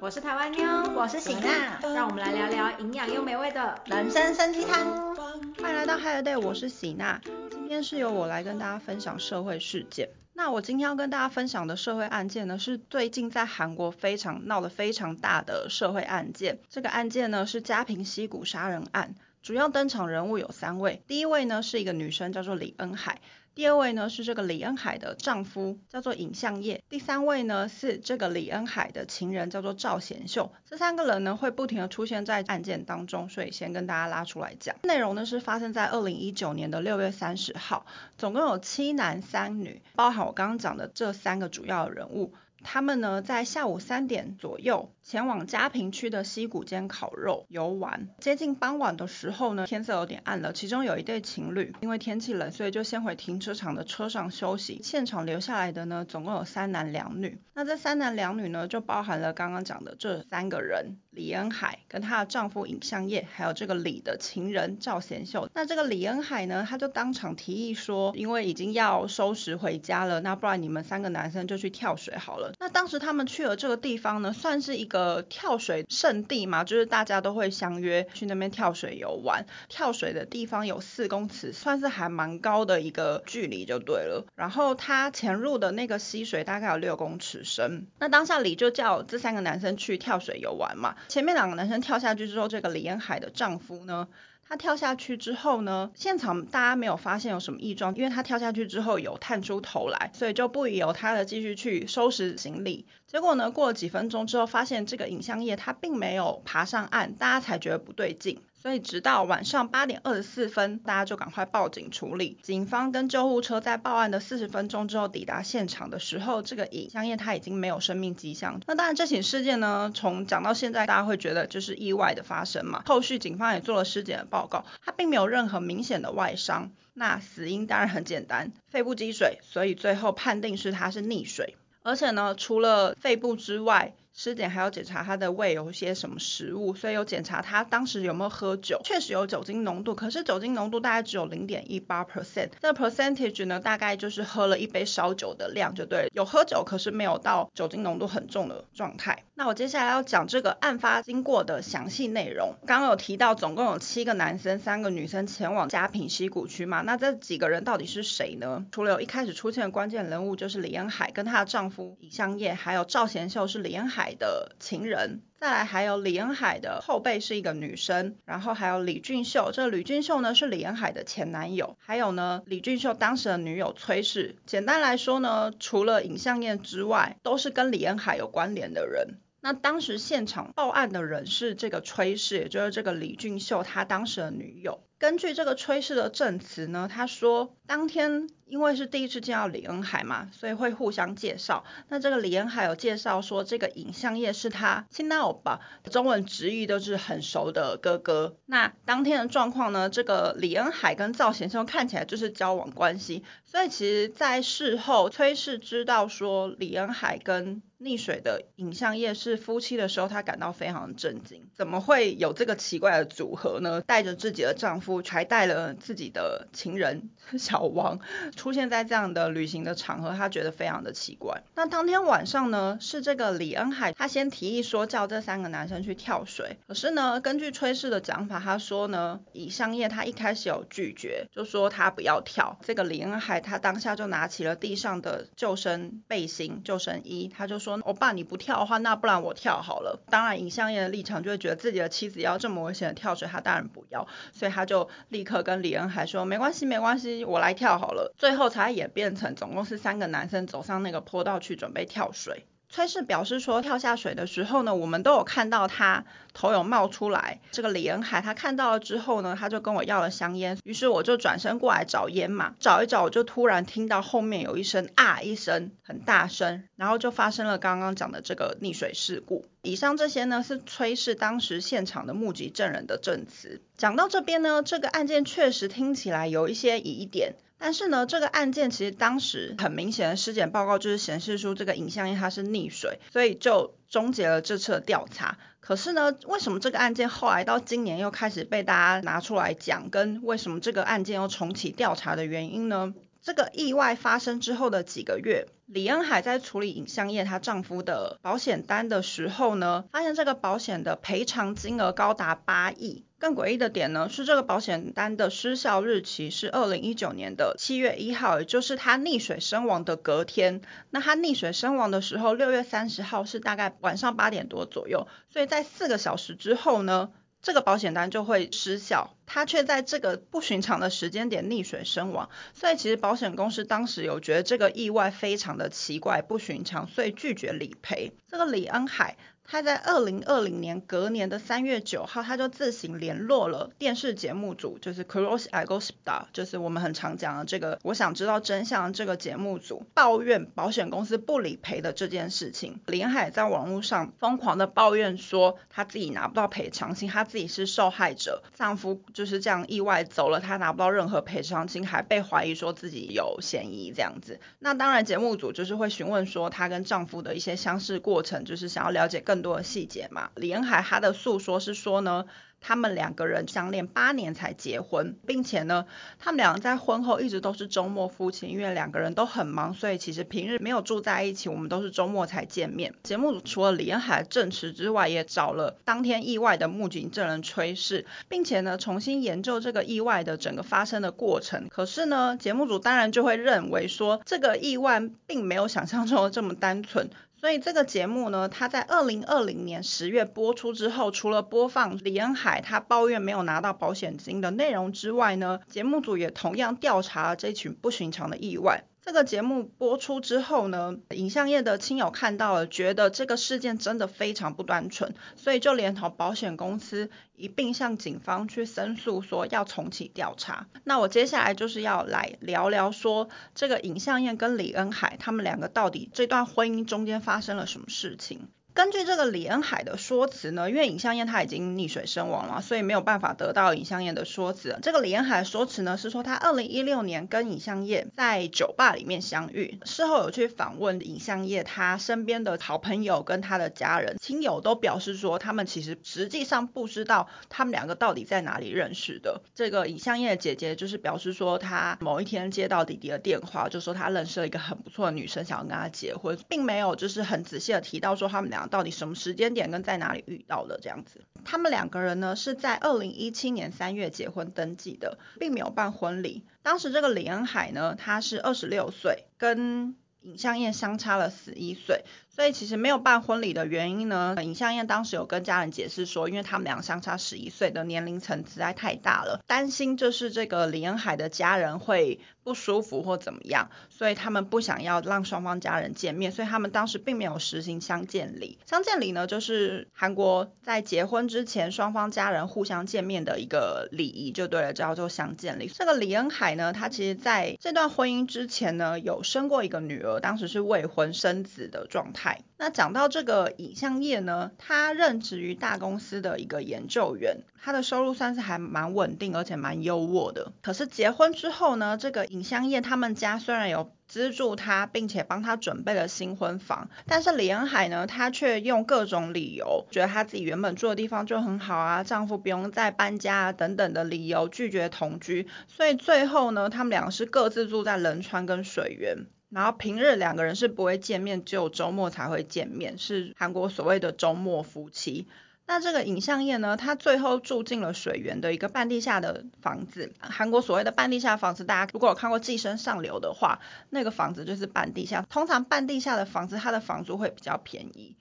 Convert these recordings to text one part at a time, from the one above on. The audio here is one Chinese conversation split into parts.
我是台湾妞，我是喜娜，让我们来聊聊营养又美味的人生参鸡汤。欢迎来到 Hi Day，我是喜娜。今天是由我来跟大家分享社会事件。那我今天要跟大家分享的社会案件呢，是最近在韩国非常闹得非常大的社会案件。这个案件呢是家平溪谷杀人案，主要登场人物有三位。第一位呢是一个女生，叫做李恩海。第二位呢是这个李恩海的丈夫，叫做尹相业。第三位呢是这个李恩海的情人，叫做赵贤秀。这三个人呢会不停的出现在案件当中，所以先跟大家拉出来讲。内容呢是发生在二零一九年的六月三十号，总共有七男三女，包含我刚刚讲的这三个主要人物。他们呢，在下午三点左右前往嘉平区的溪谷间烤肉游玩。接近傍晚的时候呢，天色有点暗了。其中有一对情侣，因为天气冷，所以就先回停车场的车上休息。现场留下来的呢，总共有三男两女。那这三男两女呢，就包含了刚刚讲的这三个人：李恩海跟她的丈夫尹相业，还有这个李的情人赵贤秀。那这个李恩海呢，他就当场提议说，因为已经要收拾回家了，那不然你们三个男生就去跳水好了。那当时他们去了这个地方呢，算是一个跳水圣地嘛，就是大家都会相约去那边跳水游玩。跳水的地方有四公尺，算是还蛮高的一个距离就对了。然后他潜入的那个溪水大概有六公尺深。那当下李就叫这三个男生去跳水游玩嘛。前面两个男生跳下去之后，这个李延海的丈夫呢？他跳下去之后呢，现场大家没有发现有什么异状，因为他跳下去之后有探出头来，所以就不由他的继续去收拾行李。结果呢，过了几分钟之后，发现这个影像液他并没有爬上岸，大家才觉得不对劲。所以直到晚上八点二十四分，大家就赶快报警处理。警方跟救护车在报案的四十分钟之后抵达现场的时候，这个尹香叶他已经没有生命迹象。那当然这起事件呢，从讲到现在，大家会觉得就是意外的发生嘛。后续警方也做了尸检的报告，他并没有任何明显的外伤。那死因当然很简单，肺部积水，所以最后判定是他是溺水。而且呢，除了肺部之外，尸检还要检查他的胃有些什么食物，所以有检查他当时有没有喝酒，确实有酒精浓度，可是酒精浓度大概只有零点一八 percent，这 percentage 呢大概就是喝了一杯烧酒的量就对了，有喝酒，可是没有到酒精浓度很重的状态。那我接下来要讲这个案发经过的详细内容。刚刚有提到总共有七个男生、三个女生前往嘉平溪谷区嘛，那这几个人到底是谁呢？除了有一开始出现的关键人物就是李恩海跟她的丈夫李相业，还有赵贤秀是李恩海。的情人，再来还有李恩海的后辈是一个女生，然后还有李俊秀，这李俊秀呢是李恩海的前男友，还有呢李俊秀当时的女友崔氏。简单来说呢，除了尹相燕之外，都是跟李恩海有关联的人。那当时现场报案的人是这个崔氏，也就是这个李俊秀他当时的女友。根据这个崔氏的证词呢，他说当天因为是第一次见到李恩海嘛，所以会互相介绍。那这个李恩海有介绍说，这个尹相业是他亲大欧巴，中文直译都是很熟的哥哥。那当天的状况呢，这个李恩海跟赵贤秀看起来就是交往关系，所以其实在事后崔氏知道说李恩海跟溺水的尹相业是夫妻的时候，他感到非常震惊，怎么会有这个奇怪的组合呢？带着自己的丈夫。还带了自己的情人 小王出现在这样的旅行的场合，他觉得非常的奇怪。那当天晚上呢，是这个李恩海他先提议说叫这三个男生去跳水，可是呢，根据崔氏的讲法，他说呢，以相业他一开始有拒绝，就说他不要跳。这个李恩海他当下就拿起了地上的救生背心、救生衣，他就说：“欧巴你不跳的话，那不然我跳好了。”当然，尹相业的立场就会觉得自己的妻子要这么危险的跳水，他当然不要，所以他就。就立刻跟李恩海说没关系没关系，我来跳好了。最后才演变成总共是三个男生走上那个坡道去准备跳水。崔氏表示说，跳下水的时候呢，我们都有看到他头有冒出来。这个李恩海他看到了之后呢，他就跟我要了香烟，于是我就转身过来找烟嘛，找一找，我就突然听到后面有一声啊一声很大声，然后就发生了刚刚讲的这个溺水事故。以上这些呢是崔氏当时现场的目击证人的证词。讲到这边呢，这个案件确实听起来有一些疑点。但是呢，这个案件其实当时很明显的尸检报告就是显示出这个尹相业他是溺水，所以就终结了这次的调查。可是呢，为什么这个案件后来到今年又开始被大家拿出来讲，跟为什么这个案件又重启调查的原因呢？这个意外发生之后的几个月，李恩海在处理尹相业她丈夫的保险单的时候呢，发现这个保险的赔偿金额高达八亿。更诡异的点呢，是这个保险单的失效日期是二零一九年的七月一号，也就是他溺水身亡的隔天。那他溺水身亡的时候，六月三十号是大概晚上八点多左右，所以在四个小时之后呢，这个保险单就会失效。他却在这个不寻常的时间点溺水身亡，所以其实保险公司当时有觉得这个意外非常的奇怪不寻常，所以拒绝理赔。这个李恩海。他在二零二零年隔年的三月九号，他就自行联络了电视节目组，就是 Cross I Go Star，就是我们很常讲的这个我想知道真相这个节目组，抱怨保险公司不理赔的这件事情。林海在网络上疯狂的抱怨说，他自己拿不到赔偿金，他自己是受害者，丈夫就是这样意外走了，他拿不到任何赔偿金，还被怀疑说自己有嫌疑这样子。那当然节目组就是会询问说她跟丈夫的一些相识过程，就是想要了解更。更多的细节嘛，李恩海他的诉说是说呢。他们两个人相恋八年才结婚，并且呢，他们两个在婚后一直都是周末夫妻，因为两个人都很忙，所以其实平日没有住在一起，我们都是周末才见面。节目组除了李恩海证实之外，也找了当天意外的目击证人崔氏，并且呢，重新研究这个意外的整个发生的过程。可是呢，节目组当然就会认为说，这个意外并没有想象中的这么单纯。所以这个节目呢，它在二零二零年十月播出之后，除了播放李恩海他抱怨没有拿到保险金的内容之外呢，节目组也同样调查了这群不寻常的意外。这个节目播出之后呢，影像业的亲友看到了，觉得这个事件真的非常不单纯，所以就连同保险公司一并向警方去申诉，说要重启调查。那我接下来就是要来聊聊说，这个影像业跟李恩海他们两个到底这段婚姻中间发生了什么事情？根据这个李恩海的说辞呢，因为尹相燕他已经溺水身亡了，所以没有办法得到尹相燕的说辞。这个李恩海说辞呢是说，他二零一六年跟尹相燕在酒吧里面相遇，事后有去访问尹相燕他身边的好朋友跟他的家人亲友都表示说，他们其实实际上不知道他们两个到底在哪里认识的。这个尹相燕的姐姐就是表示说，她某一天接到弟弟的电话，就说他认识了一个很不错的女生，想要跟他结婚，并没有就是很仔细的提到说他们俩。到底什么时间点跟在哪里遇到的这样子？他们两个人呢是在二零一七年三月结婚登记的，并没有办婚礼。当时这个李恩海呢，他是二十六岁，跟尹相燕相差了十一岁。所以其实没有办婚礼的原因呢，尹相燕当时有跟家人解释说，因为他们俩相差十一岁的年龄层实在太大了，担心就是这个李恩海的家人会不舒服或怎么样，所以他们不想要让双方家人见面，所以他们当时并没有实行相见礼。相见礼呢，就是韩国在结婚之前双方家人互相见面的一个礼仪，就对了，叫做相见礼。这个李恩海呢，他其实在这段婚姻之前呢，有生过一个女儿，当时是未婚生子的状态。那讲到这个影像业呢，他任职于大公司的一个研究员，他的收入算是还蛮稳定，而且蛮优渥的。可是结婚之后呢，这个影像业他们家虽然有资助他，并且帮他准备了新婚房，但是李恩海呢，他却用各种理由，觉得他自己原本住的地方就很好啊，丈夫不用再搬家啊等等的理由拒绝同居，所以最后呢，他们两个是各自住在仁川跟水源。然后平日两个人是不会见面，只有周末才会见面，是韩国所谓的周末夫妻。那这个尹相业呢，他最后住进了水源的一个半地下的房子。韩国所谓的半地下房子，大家如果有看过《寄生上流》的话，那个房子就是半地下。通常半地下的房子，它的房租会比较便宜。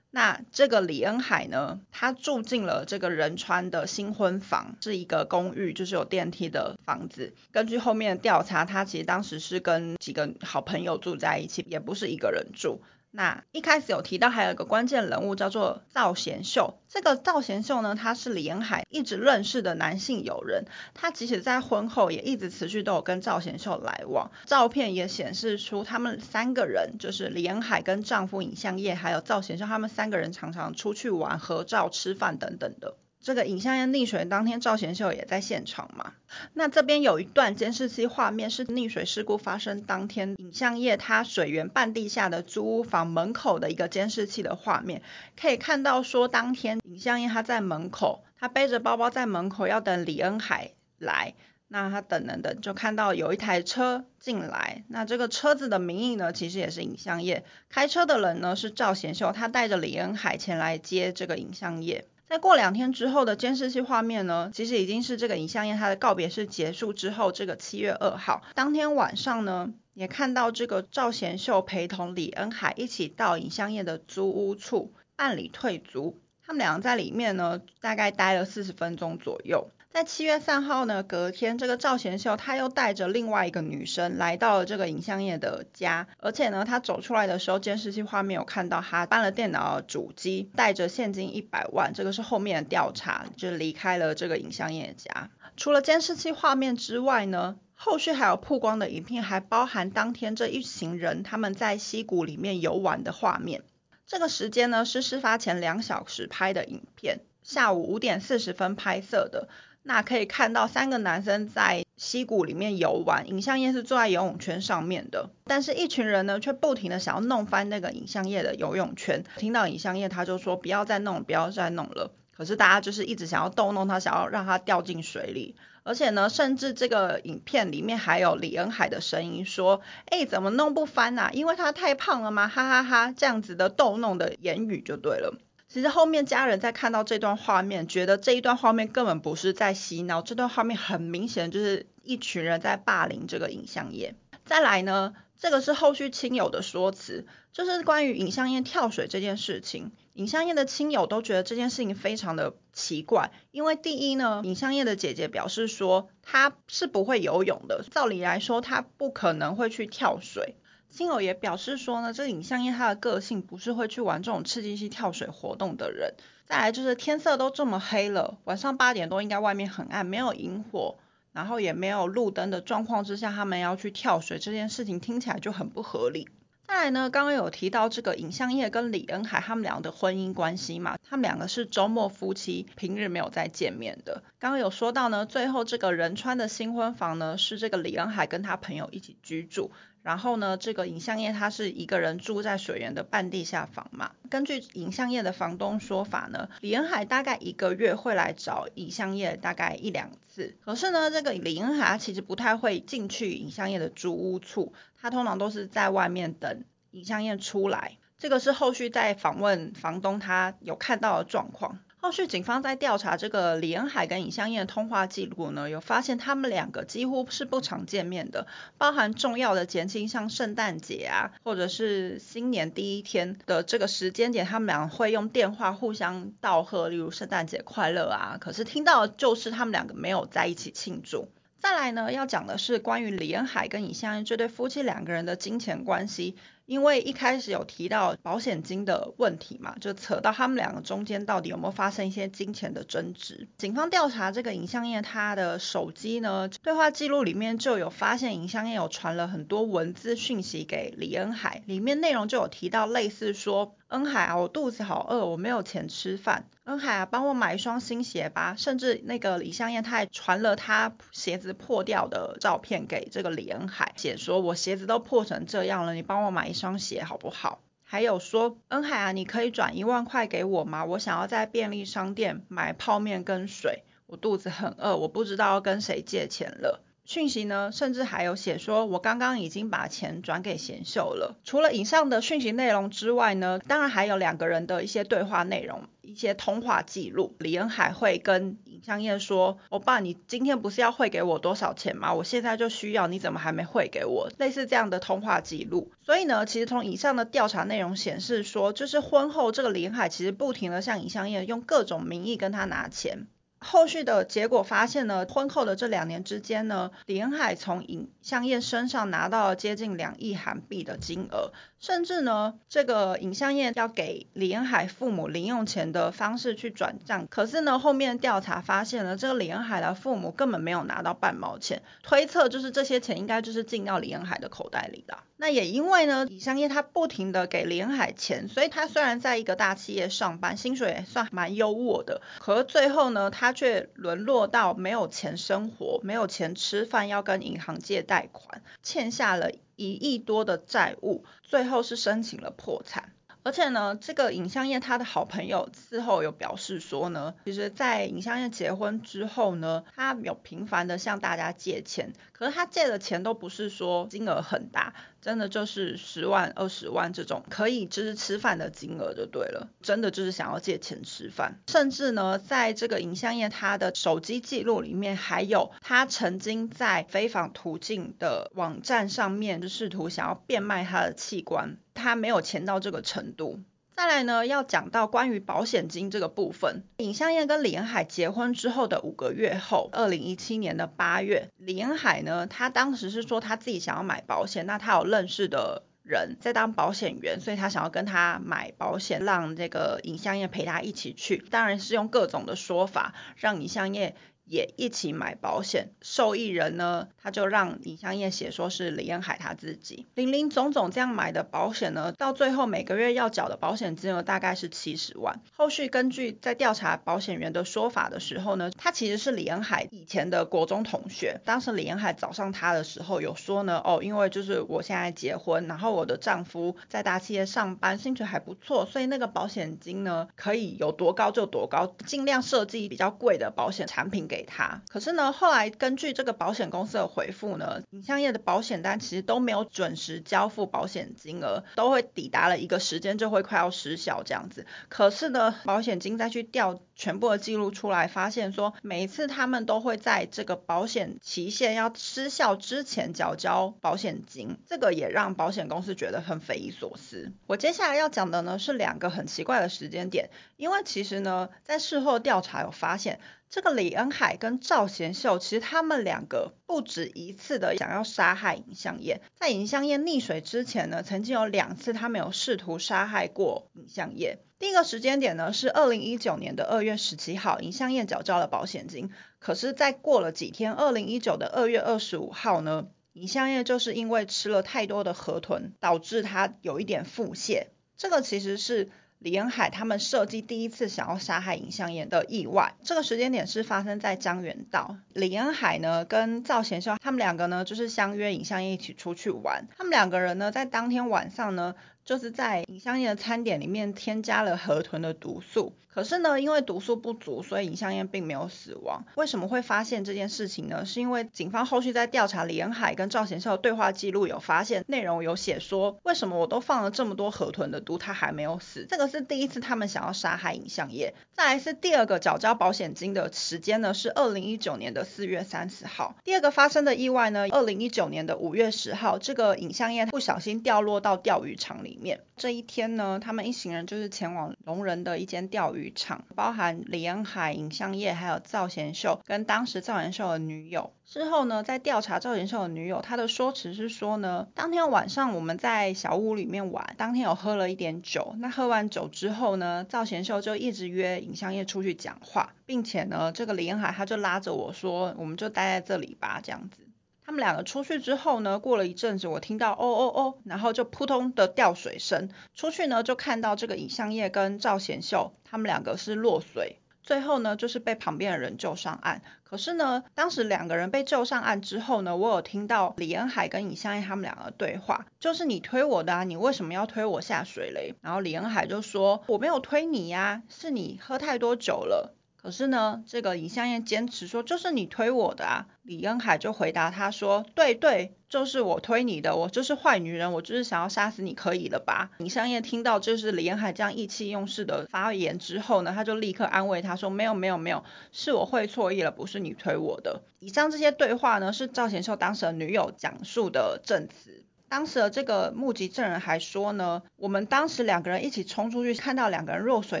那这个李恩海呢，他住进了这个仁川的新婚房，是一个公寓，就是有电梯的房子。根据后面的调查，他其实当时是跟几个好朋友住在一起，也不是一个人住。那一开始有提到还有一个关键人物叫做赵贤秀，这个赵贤秀呢，他是李延海一直认识的男性友人，他即使在婚后也一直持续都有跟赵贤秀来往，照片也显示出他们三个人就是李延海跟丈夫尹相业还有赵贤秀他们三个人常常出去玩、合照、吃饭等等的。这个尹相燕溺水当天，赵贤秀也在现场嘛。那这边有一段监视器画面，是溺水事故发生当天，尹相业他水源半地下的租屋房门口的一个监视器的画面，可以看到说，当天尹相业他在门口，他背着包包在门口要等李恩海来。那他等等等，就看到有一台车进来。那这个车子的名义呢，其实也是影像业。开车的人呢是赵贤秀，他带着李恩海前来接这个影像业。在过两天之后的监视器画面呢，其实已经是这个尹相业他的告别式结束之后，这个七月二号当天晚上呢，也看到这个赵贤秀陪同李恩海一起到尹相业的租屋处办理退租。他们两个在里面呢，大概待了四十分钟左右。在七月三号呢，隔天，这个赵贤秀他又带着另外一个女生来到了这个影像业的家，而且呢，他走出来的时候，监视器画面有看到他搬了电脑主机，带着现金一百万，这个是后面的调查，就离开了这个影像业家。除了监视器画面之外呢，后续还有曝光的影片，还包含当天这一行人他们在溪谷里面游玩的画面。这个时间呢是事发前两小时拍的影片，下午五点四十分拍摄的。那可以看到三个男生在溪谷里面游玩，影像业是坐在游泳圈上面的，但是一群人呢却不停的想要弄翻那个影像业的游泳圈。听到影像业他就说不要再弄，不要再弄了。可是大家就是一直想要逗弄他，想要让他掉进水里。而且呢，甚至这个影片里面还有李恩海的声音说，哎，怎么弄不翻啊？因为他太胖了吗？哈哈哈，这样子的逗弄的言语就对了。其实后面家人在看到这段画面，觉得这一段画面根本不是在洗脑，这段画面很明显就是一群人在霸凌这个影像业。再来呢，这个是后续亲友的说辞，就是关于影像业跳水这件事情，影像业的亲友都觉得这件事情非常的奇怪，因为第一呢，影像业的姐姐表示说她是不会游泳的，照理来说她不可能会去跳水。亲友也表示说呢，这影像业他的个性不是会去玩这种刺激性跳水活动的人。再来就是天色都这么黑了，晚上八点多应该外面很暗，没有萤火，然后也没有路灯的状况之下，他们要去跳水这件事情听起来就很不合理。再来呢，刚刚有提到这个影像业跟李恩海他们俩的婚姻关系嘛，他们两个是周末夫妻，平日没有再见面的。刚刚有说到呢，最后这个仁川的新婚房呢，是这个李恩海跟他朋友一起居住。然后呢，这个影像业他是一个人住在水源的半地下房嘛。根据影像业的房东说法呢，李恩海大概一个月会来找影像业大概一两次。可是呢，这个李恩海其实不太会进去影像业的租屋处，他通常都是在外面等影像业出来。这个是后续在访问房东他有看到的状况。后续警方在调查这个李恩海跟尹香燕的通话记录呢，有发现他们两个几乎是不常见面的，包含重要的节庆，像圣诞节啊，或者是新年第一天的这个时间点，他们俩会用电话互相道贺，例如圣诞节快乐啊。可是听到就是他们两个没有在一起庆祝。再来呢，要讲的是关于李恩海跟尹香燕这对夫妻两个人的金钱关系。因为一开始有提到保险金的问题嘛，就扯到他们两个中间到底有没有发生一些金钱的争执。警方调查这个尹相燕他的手机呢，对话记录里面就有发现尹相燕有传了很多文字讯息给李恩海，里面内容就有提到类似说，恩海啊，我肚子好饿，我没有钱吃饭，恩海啊，帮我买一双新鞋吧。甚至那个李香艳他还传了他鞋子破掉的照片给这个李恩海，写说我鞋子都破成这样了，你帮我买一。双鞋好不好？还有说，恩海啊，你可以转一万块给我吗？我想要在便利商店买泡面跟水，我肚子很饿，我不知道要跟谁借钱了。讯息呢，甚至还有写说，我刚刚已经把钱转给贤秀了。除了以上的讯息内容之外呢，当然还有两个人的一些对话内容，一些通话记录。李恩海会跟尹香燕说：“欧巴，你今天不是要汇给我多少钱吗？我现在就需要，你怎么还没汇给我？”类似这样的通话记录。所以呢，其实从以上的调查内容显示说，就是婚后这个李恩海其实不停的向尹香燕用各种名义跟他拿钱。后续的结果发现呢，婚后的这两年之间呢，李恩海从尹相燕身上拿到了接近两亿韩币的金额，甚至呢，这个尹相燕要给李恩海父母零用钱的方式去转账，可是呢，后面调查发现呢，这个李恩海的父母根本没有拿到半毛钱，推测就是这些钱应该就是进到李恩海的口袋里的。那也因为呢，李相燕他不停的给李恩海钱，所以他虽然在一个大企业上班，薪水也算蛮优渥的，可是最后呢，他却沦落到没有钱生活，没有钱吃饭，要跟银行借贷款，欠下了一亿多的债务，最后是申请了破产。而且呢，这个尹相燕她的好朋友事后有表示说呢，其实，在尹相燕结婚之后呢，她有频繁的向大家借钱，可是她借的钱都不是说金额很大，真的就是十万、二十万这种可以就是吃饭的金额就对了，真的就是想要借钱吃饭。甚至呢，在这个尹相燕她的手机记录里面，还有她曾经在非法途径的网站上面就试图想要变卖她的器官。他没有钱到这个程度。再来呢，要讲到关于保险金这个部分。尹相燕跟李恩海结婚之后的五个月后，二零一七年的八月，李恩海呢，他当时是说他自己想要买保险，那他有认识的人在当保险员，所以他想要跟他买保险，让这个尹相燕陪他一起去。当然是用各种的说法让尹相燕。也一起买保险，受益人呢，他就让李香燕写说是李恩海他自己，林林总总这样买的保险呢，到最后每个月要缴的保险金额大概是七十万。后续根据在调查保险员的说法的时候呢，他其实是李恩海以前的国中同学，当时李恩海找上他的时候有说呢，哦，因为就是我现在结婚，然后我的丈夫在大企业上班，薪水还不错，所以那个保险金呢可以有多高就多高，尽量设计比较贵的保险产品给。给他，可是呢，后来根据这个保险公司的回复呢，影像业的保险单其实都没有准时交付保险金额，都会抵达了一个时间就会快要失效这样子。可是呢，保险金再去调全部的记录出来，发现说每一次他们都会在这个保险期限要失效之前缴交保险金，这个也让保险公司觉得很匪夷所思。我接下来要讲的呢是两个很奇怪的时间点，因为其实呢，在事后调查有发现。这个李恩海跟赵贤秀，其实他们两个不止一次的想要杀害尹香燕。在尹香燕溺水之前呢，曾经有两次他们有试图杀害过尹香燕。第一个时间点呢是二零一九年的二月十七号，尹香燕缴交了保险金。可是再过了几天，二零一九的二月二十五号呢，尹香燕就是因为吃了太多的河豚，导致她有一点腹泻。这个其实是。李恩海他们设计第一次想要杀害尹相妍的意外，这个时间点是发生在江原道。李恩海呢跟赵贤秀他们两个呢就是相约尹相燕一起出去玩，他们两个人呢在当天晚上呢。就是在尹香燕的餐点里面添加了河豚的毒素，可是呢，因为毒素不足，所以尹香燕并没有死亡。为什么会发现这件事情呢？是因为警方后续在调查李恩海跟赵贤孝的对话记录，有发现内容有写说，为什么我都放了这么多河豚的毒，他还没有死？这个是第一次他们想要杀害尹香燕。再来是第二个缴交保险金的时间呢，是二零一九年的四月三十号。第二个发生的意外呢，二零一九年的五月十号，这个尹香燕不小心掉落到钓鱼场里。面这一天呢，他们一行人就是前往龙仁的一间钓鱼场，包含李恩海、尹相业还有赵贤秀跟当时赵贤秀的女友。事后呢，在调查赵贤秀的女友，她的说辞是说呢，当天晚上我们在小屋里面玩，当天有喝了一点酒，那喝完酒之后呢，赵贤秀就一直约尹相业出去讲话，并且呢，这个李恩海他就拉着我说，我们就待在这里吧，这样子。他们两个出去之后呢，过了一阵子，我听到哦哦哦，然后就扑通的掉水声。出去呢，就看到这个尹相业跟赵贤秀，他们两个是落水，最后呢，就是被旁边的人救上岸。可是呢，当时两个人被救上岸之后呢，我有听到李恩海跟尹相业他们两个对话，就是你推我的啊，你为什么要推我下水嘞？然后李恩海就说我没有推你呀，是你喝太多酒了。可是呢，这个尹香燕坚持说就是你推我的啊，李恩海就回答他说，对对，就是我推你的，我就是坏女人，我就是想要杀死你，可以了吧？尹香燕听到就是李恩海这样意气用事的发言之后呢，他就立刻安慰他说，没有没有没有，是我会错意了，不是你推我的。以上这些对话呢，是赵贤秀当时的女友讲述的证词。当时的这个目击证人还说呢，我们当时两个人一起冲出去，看到两个人落水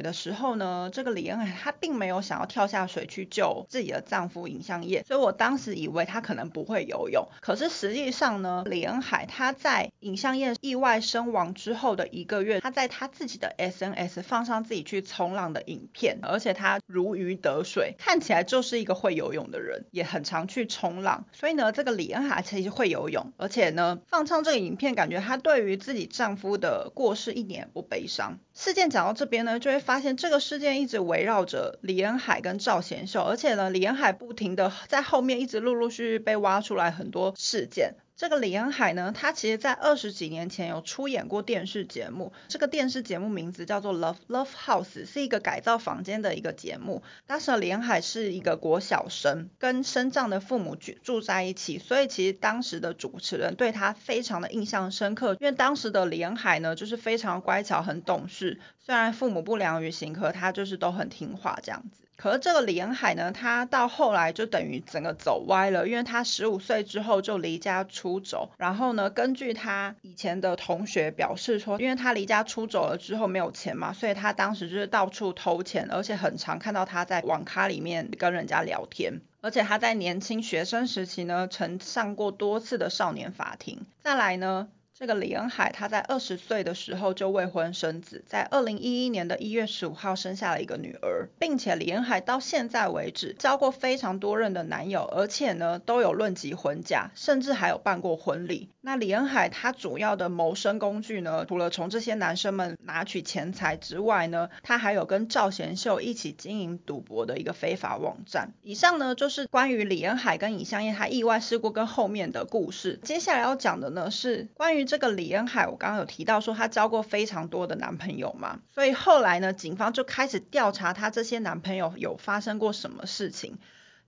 的时候呢，这个李恩海他并没有想要跳下水去救自己的丈夫尹相业，所以我当时以为他可能不会游泳。可是实际上呢，李恩海他在尹相业意外身亡之后的一个月，他在他自己的 SNS 放上自己去冲浪的影片，而且他如鱼得水，看起来就是一个会游泳的人，也很常去冲浪。所以呢，这个李恩海其实会游泳，而且呢，放上这个。影片感觉她对于自己丈夫的过世一点也不悲伤。事件讲到这边呢，就会发现这个事件一直围绕着李恩海跟赵贤秀，而且呢，李恩海不停的在后面一直陆陆续续被挖出来很多事件。这个李恩海呢，他其实在二十几年前有出演过电视节目，这个电视节目名字叫做 Love Love House，是一个改造房间的一个节目。当时李恩海是一个国小生，跟身障的父母住住在一起，所以其实当时的主持人对他非常的印象深刻，因为当时的李恩海呢，就是非常乖巧、很懂事，虽然父母不良于行，可他就是都很听话这样子。可是这个李恩海呢，他到后来就等于整个走歪了，因为他十五岁之后就离家出走。然后呢，根据他以前的同学表示说，因为他离家出走了之后没有钱嘛，所以他当时就是到处偷钱，而且很常看到他在网咖里面跟人家聊天。而且他在年轻学生时期呢，曾上过多次的少年法庭。再来呢。这个李恩海，他在二十岁的时候就未婚生子，在二零一一年的一月十五号生下了一个女儿，并且李恩海到现在为止交过非常多任的男友，而且呢都有论及婚嫁，甚至还有办过婚礼。那李恩海他主要的谋生工具呢，除了从这些男生们拿取钱财之外呢，他还有跟赵贤秀一起经营赌博的一个非法网站。以上呢就是关于李恩海跟尹相燕他意外事故跟后面的故事。接下来要讲的呢是关于。这个李恩海，我刚刚有提到说她交过非常多的男朋友嘛，所以后来呢，警方就开始调查她这些男朋友有发生过什么事情，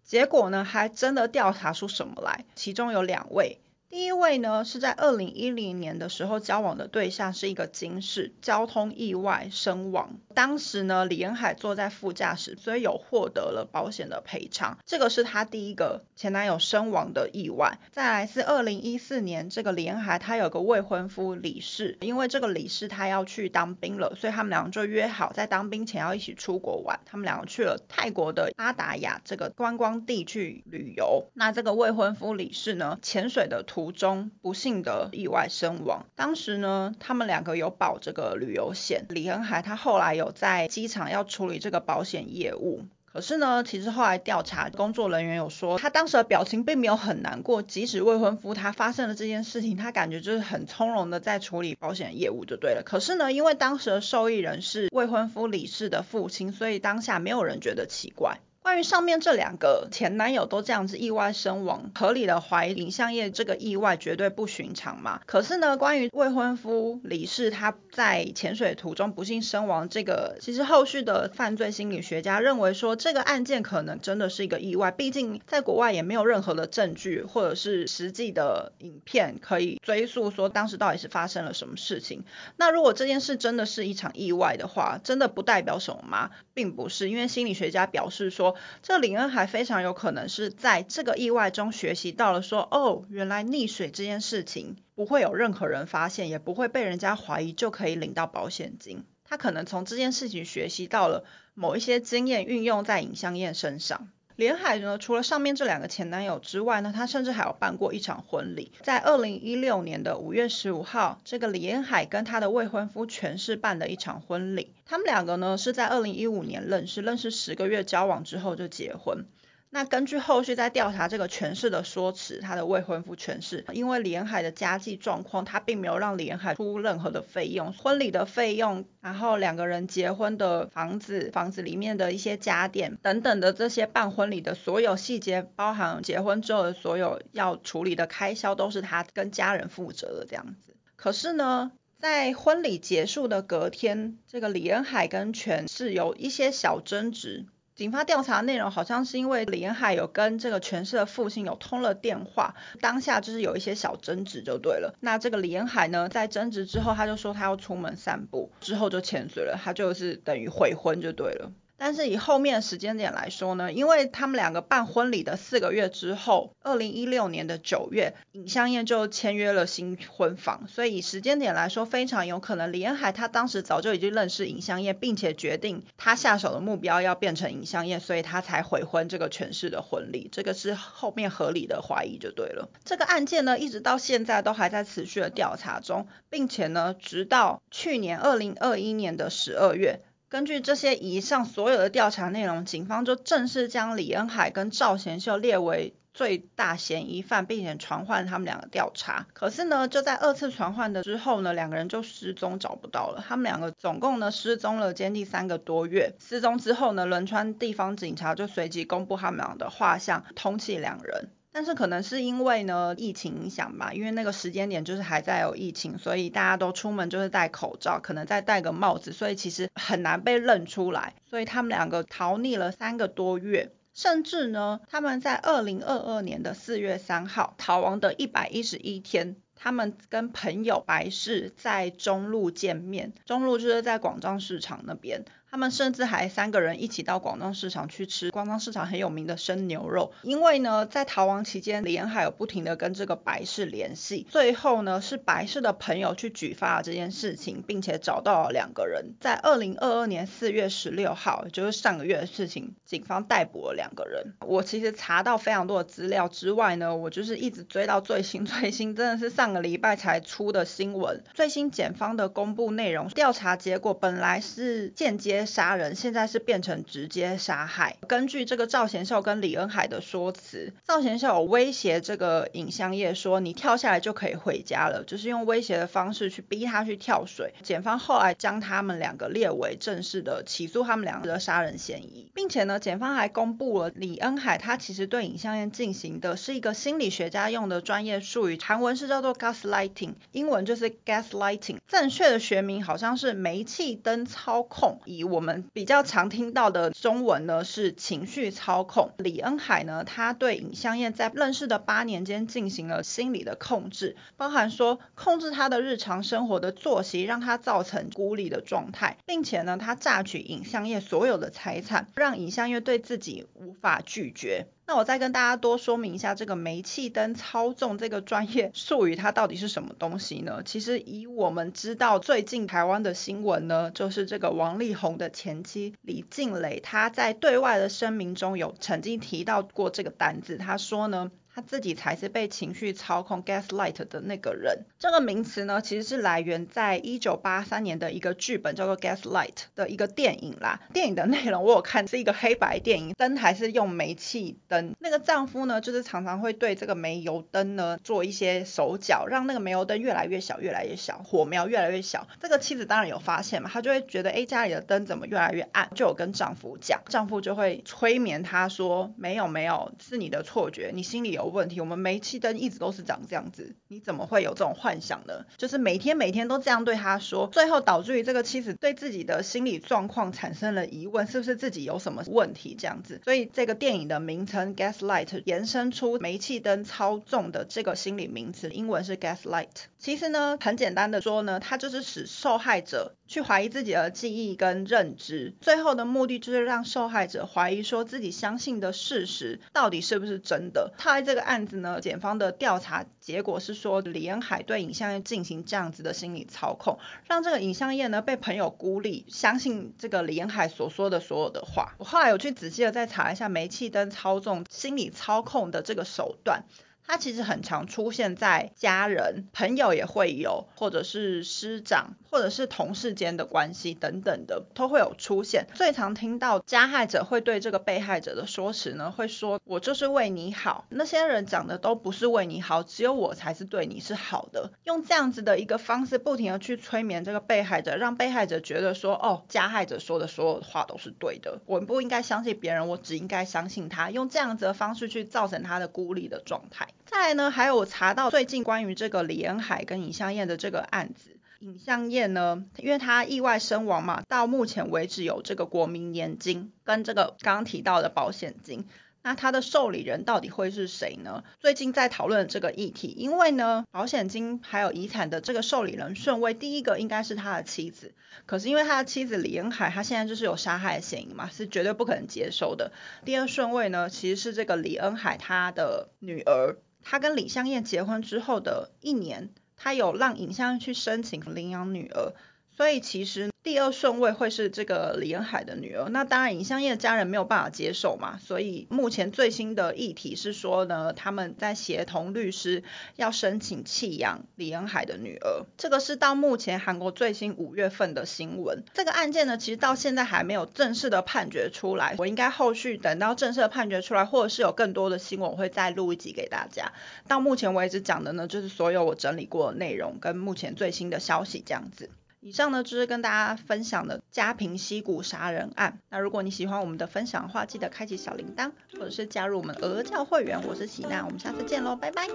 结果呢，还真的调查出什么来，其中有两位。第一位呢，是在二零一零年的时候交往的对象是一个金氏，交通意外身亡。当时呢，李恩海坐在副驾驶，所以有获得了保险的赔偿。这个是他第一个前男友身亡的意外。再来是二零一四年，这个李恩海他有个未婚夫李氏，因为这个李氏他要去当兵了，所以他们两个就约好在当兵前要一起出国玩。他们两个去了泰国的阿达雅这个观光地去旅游。那这个未婚夫李氏呢，潜水的途途中不幸的意外身亡。当时呢，他们两个有保这个旅游险。李恩海他后来有在机场要处理这个保险业务，可是呢，其实后来调查工作人员有说，他当时的表情并没有很难过，即使未婚夫他发生了这件事情，他感觉就是很从容的在处理保险业务就对了。可是呢，因为当时的受益人是未婚夫李氏的父亲，所以当下没有人觉得奇怪。关于上面这两个前男友都这样子意外身亡，合理的怀疑尹相业这个意外绝对不寻常嘛。可是呢，关于未婚夫李氏他在潜水途中不幸身亡这个，其实后续的犯罪心理学家认为说这个案件可能真的是一个意外，毕竟在国外也没有任何的证据或者是实际的影片可以追溯说当时到底是发生了什么事情。那如果这件事真的是一场意外的话，真的不代表什么吗？并不是，因为心理学家表示说。这林恩还非常有可能是在这个意外中学习到了，说哦，原来溺水这件事情不会有任何人发现，也不会被人家怀疑，就可以领到保险金。他可能从这件事情学习到了某一些经验，运用在尹香燕身上。连海呢，除了上面这两个前男友之外呢，他甚至还有办过一场婚礼，在二零一六年的五月十五号，这个李彦海跟他的未婚夫全是办的一场婚礼。他们两个呢是在二零一五年认识，认识十个月交往之后就结婚。那根据后续在调查这个权势的说辞，他的未婚夫权势，因为李延海的家计状况，他并没有让李延海出任何的费用，婚礼的费用，然后两个人结婚的房子，房子里面的一些家电等等的这些办婚礼的所有细节，包含结婚之后的所有要处理的开销，都是他跟家人负责的这样子。可是呢，在婚礼结束的隔天，这个李延海跟权是有一些小争执。警方调查内容好像是因为李延海有跟这个全氏的父亲有通了电话，当下就是有一些小争执就对了。那这个李延海呢，在争执之后，他就说他要出门散步，之后就潜水了，他就是等于悔婚就对了。但是以后面时间点来说呢，因为他们两个办婚礼的四个月之后，二零一六年的九月，尹香燕就签约了新婚房，所以以时间点来说，非常有可能李恩海他当时早就已经认识尹香燕，并且决定他下手的目标要变成尹香燕，所以他才悔婚这个全市的婚礼，这个是后面合理的怀疑就对了。这个案件呢，一直到现在都还在持续的调查中，并且呢，直到去年二零二一年的十二月。根据这些以上所有的调查内容，警方就正式将李恩海跟赵贤秀列为最大嫌疑犯，并且传唤他们两个调查。可是呢，就在二次传唤的之后呢，两个人就失踪找不到了。他们两个总共呢失踪了将近三个多月。失踪之后呢，仁川地方警察就随即公布他们俩的画像，通缉两人。但是可能是因为呢疫情影响吧，因为那个时间点就是还在有疫情，所以大家都出门就是戴口罩，可能再戴个帽子，所以其实很难被认出来。所以他们两个逃匿了三个多月，甚至呢，他们在二零二二年的四月三号逃亡的一百一十一天。他们跟朋友白氏在中路见面，中路就是在广州市场那边。他们甚至还三个人一起到广东市场去吃广东市场很有名的生牛肉。因为呢，在逃亡期间，李恩海有不停的跟这个白氏联系。最后呢，是白氏的朋友去举发了这件事情，并且找到了两个人。在二零二二年四月十六号，就是上个月的事情，警方逮捕了两个人。我其实查到非常多的资料之外呢，我就是一直追到最新 最新，真的是上个礼拜才出的新闻。最新检方的公布内容，调查结果本来是间接。杀人现在是变成直接杀害。根据这个赵贤秀跟李恩海的说辞，赵贤秀有威胁这个尹香叶说：“你跳下来就可以回家了。”就是用威胁的方式去逼他去跳水。检方后来将他们两个列为正式的起诉他们两个的杀人嫌疑，并且呢，检方还公布了李恩海他其实对尹香叶进行的是一个心理学家用的专业术语，韩文是叫做 gaslighting，英文就是 gaslighting，正确的学名好像是煤气灯操控。以我们比较常听到的中文呢是情绪操控。李恩海呢，他对尹相燕在认识的八年间进行了心理的控制，包含说控制他的日常生活的作息，让他造成孤立的状态，并且呢，他榨取尹相燕所有的财产，让尹相燕对自己无法拒绝。那我再跟大家多说明一下这个煤气灯操纵这个专业 术语，它到底是什么东西呢？其实以我们知道最近台湾的新闻呢，就是这个王力宏的前妻李静蕾，她在对外的声明中有曾经提到过这个单子，她说呢。他自己才是被情绪操控 gaslight 的那个人。这个名词呢，其实是来源在一九八三年的一个剧本，叫做 gaslight 的一个电影啦。电影的内容我有看，是一个黑白电影，灯还是用煤气灯。那个丈夫呢，就是常常会对这个煤油灯呢做一些手脚，让那个煤油灯越来越小，越来越小，火苗越来越小。这个妻子当然有发现嘛，她就会觉得，哎，家里的灯怎么越来越暗？就有跟丈夫讲，丈夫就会催眠她说，没有没有，是你的错觉，你心里有。有问题，我们煤气灯一直都是长这样子，你怎么会有这种幻想呢？就是每天每天都这样对他说，最后导致于这个妻子对自己的心理状况产生了疑问，是不是自己有什么问题这样子？所以这个电影的名称 Gaslight 延伸出煤气灯操纵的这个心理名词，英文是 Gaslight。其实呢，很简单的说呢，它就是使受害者去怀疑自己的记忆跟认知，最后的目的就是让受害者怀疑说自己相信的事实到底是不是真的。他在这个案子呢，检方的调查结果是说，李恩海对尹相燕进行这样子的心理操控，让这个尹相燕呢被朋友孤立，相信这个李恩海所说的所有的话。我后来有去仔细的再查一下煤气灯操纵心理操控的这个手段。它其实很常出现在家人、朋友也会有，或者是师长，或者是同事间的关系等等的，都会有出现。最常听到加害者会对这个被害者的说辞呢，会说：“我就是为你好。”那些人讲的都不是为你好，只有我才是对你是好的。用这样子的一个方式，不停的去催眠这个被害者，让被害者觉得说：“哦，加害者说的所有的话都是对的，我不应该相信别人，我只应该相信他。”用这样子的方式去造成他的孤立的状态。再来呢，还有查到最近关于这个李恩海跟尹相燕的这个案子，尹相燕呢，因为他意外身亡嘛，到目前为止有这个国民年金跟这个刚刚提到的保险金。那他的受理人到底会是谁呢？最近在讨论这个议题，因为呢，保险金还有遗产的这个受理人顺位，第一个应该是他的妻子，可是因为他的妻子李恩海，他现在就是有杀害嫌疑嘛，是绝对不可能接收的。第二顺位呢，其实是这个李恩海他的女儿，他跟李香燕结婚之后的一年，他有让尹香燕去申请领养女儿。所以其实第二顺位会是这个李恩海的女儿，那当然尹香燕的家人没有办法接受嘛，所以目前最新的议题是说呢，他们在协同律师要申请弃养李恩海的女儿，这个是到目前韩国最新五月份的新闻。这个案件呢，其实到现在还没有正式的判决出来，我应该后续等到正式的判决出来，或者是有更多的新闻，我会再录一集给大家。到目前为止讲的呢，就是所有我整理过的内容跟目前最新的消息这样子。以上呢就是跟大家分享的嘉平溪谷杀人案。那如果你喜欢我们的分享的话，记得开启小铃铛，或者是加入我们鹅教会员。我是喜娜，我们下次见喽，拜拜。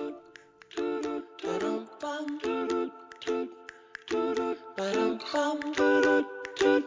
Ba-dum-bum, ba-dum-bum,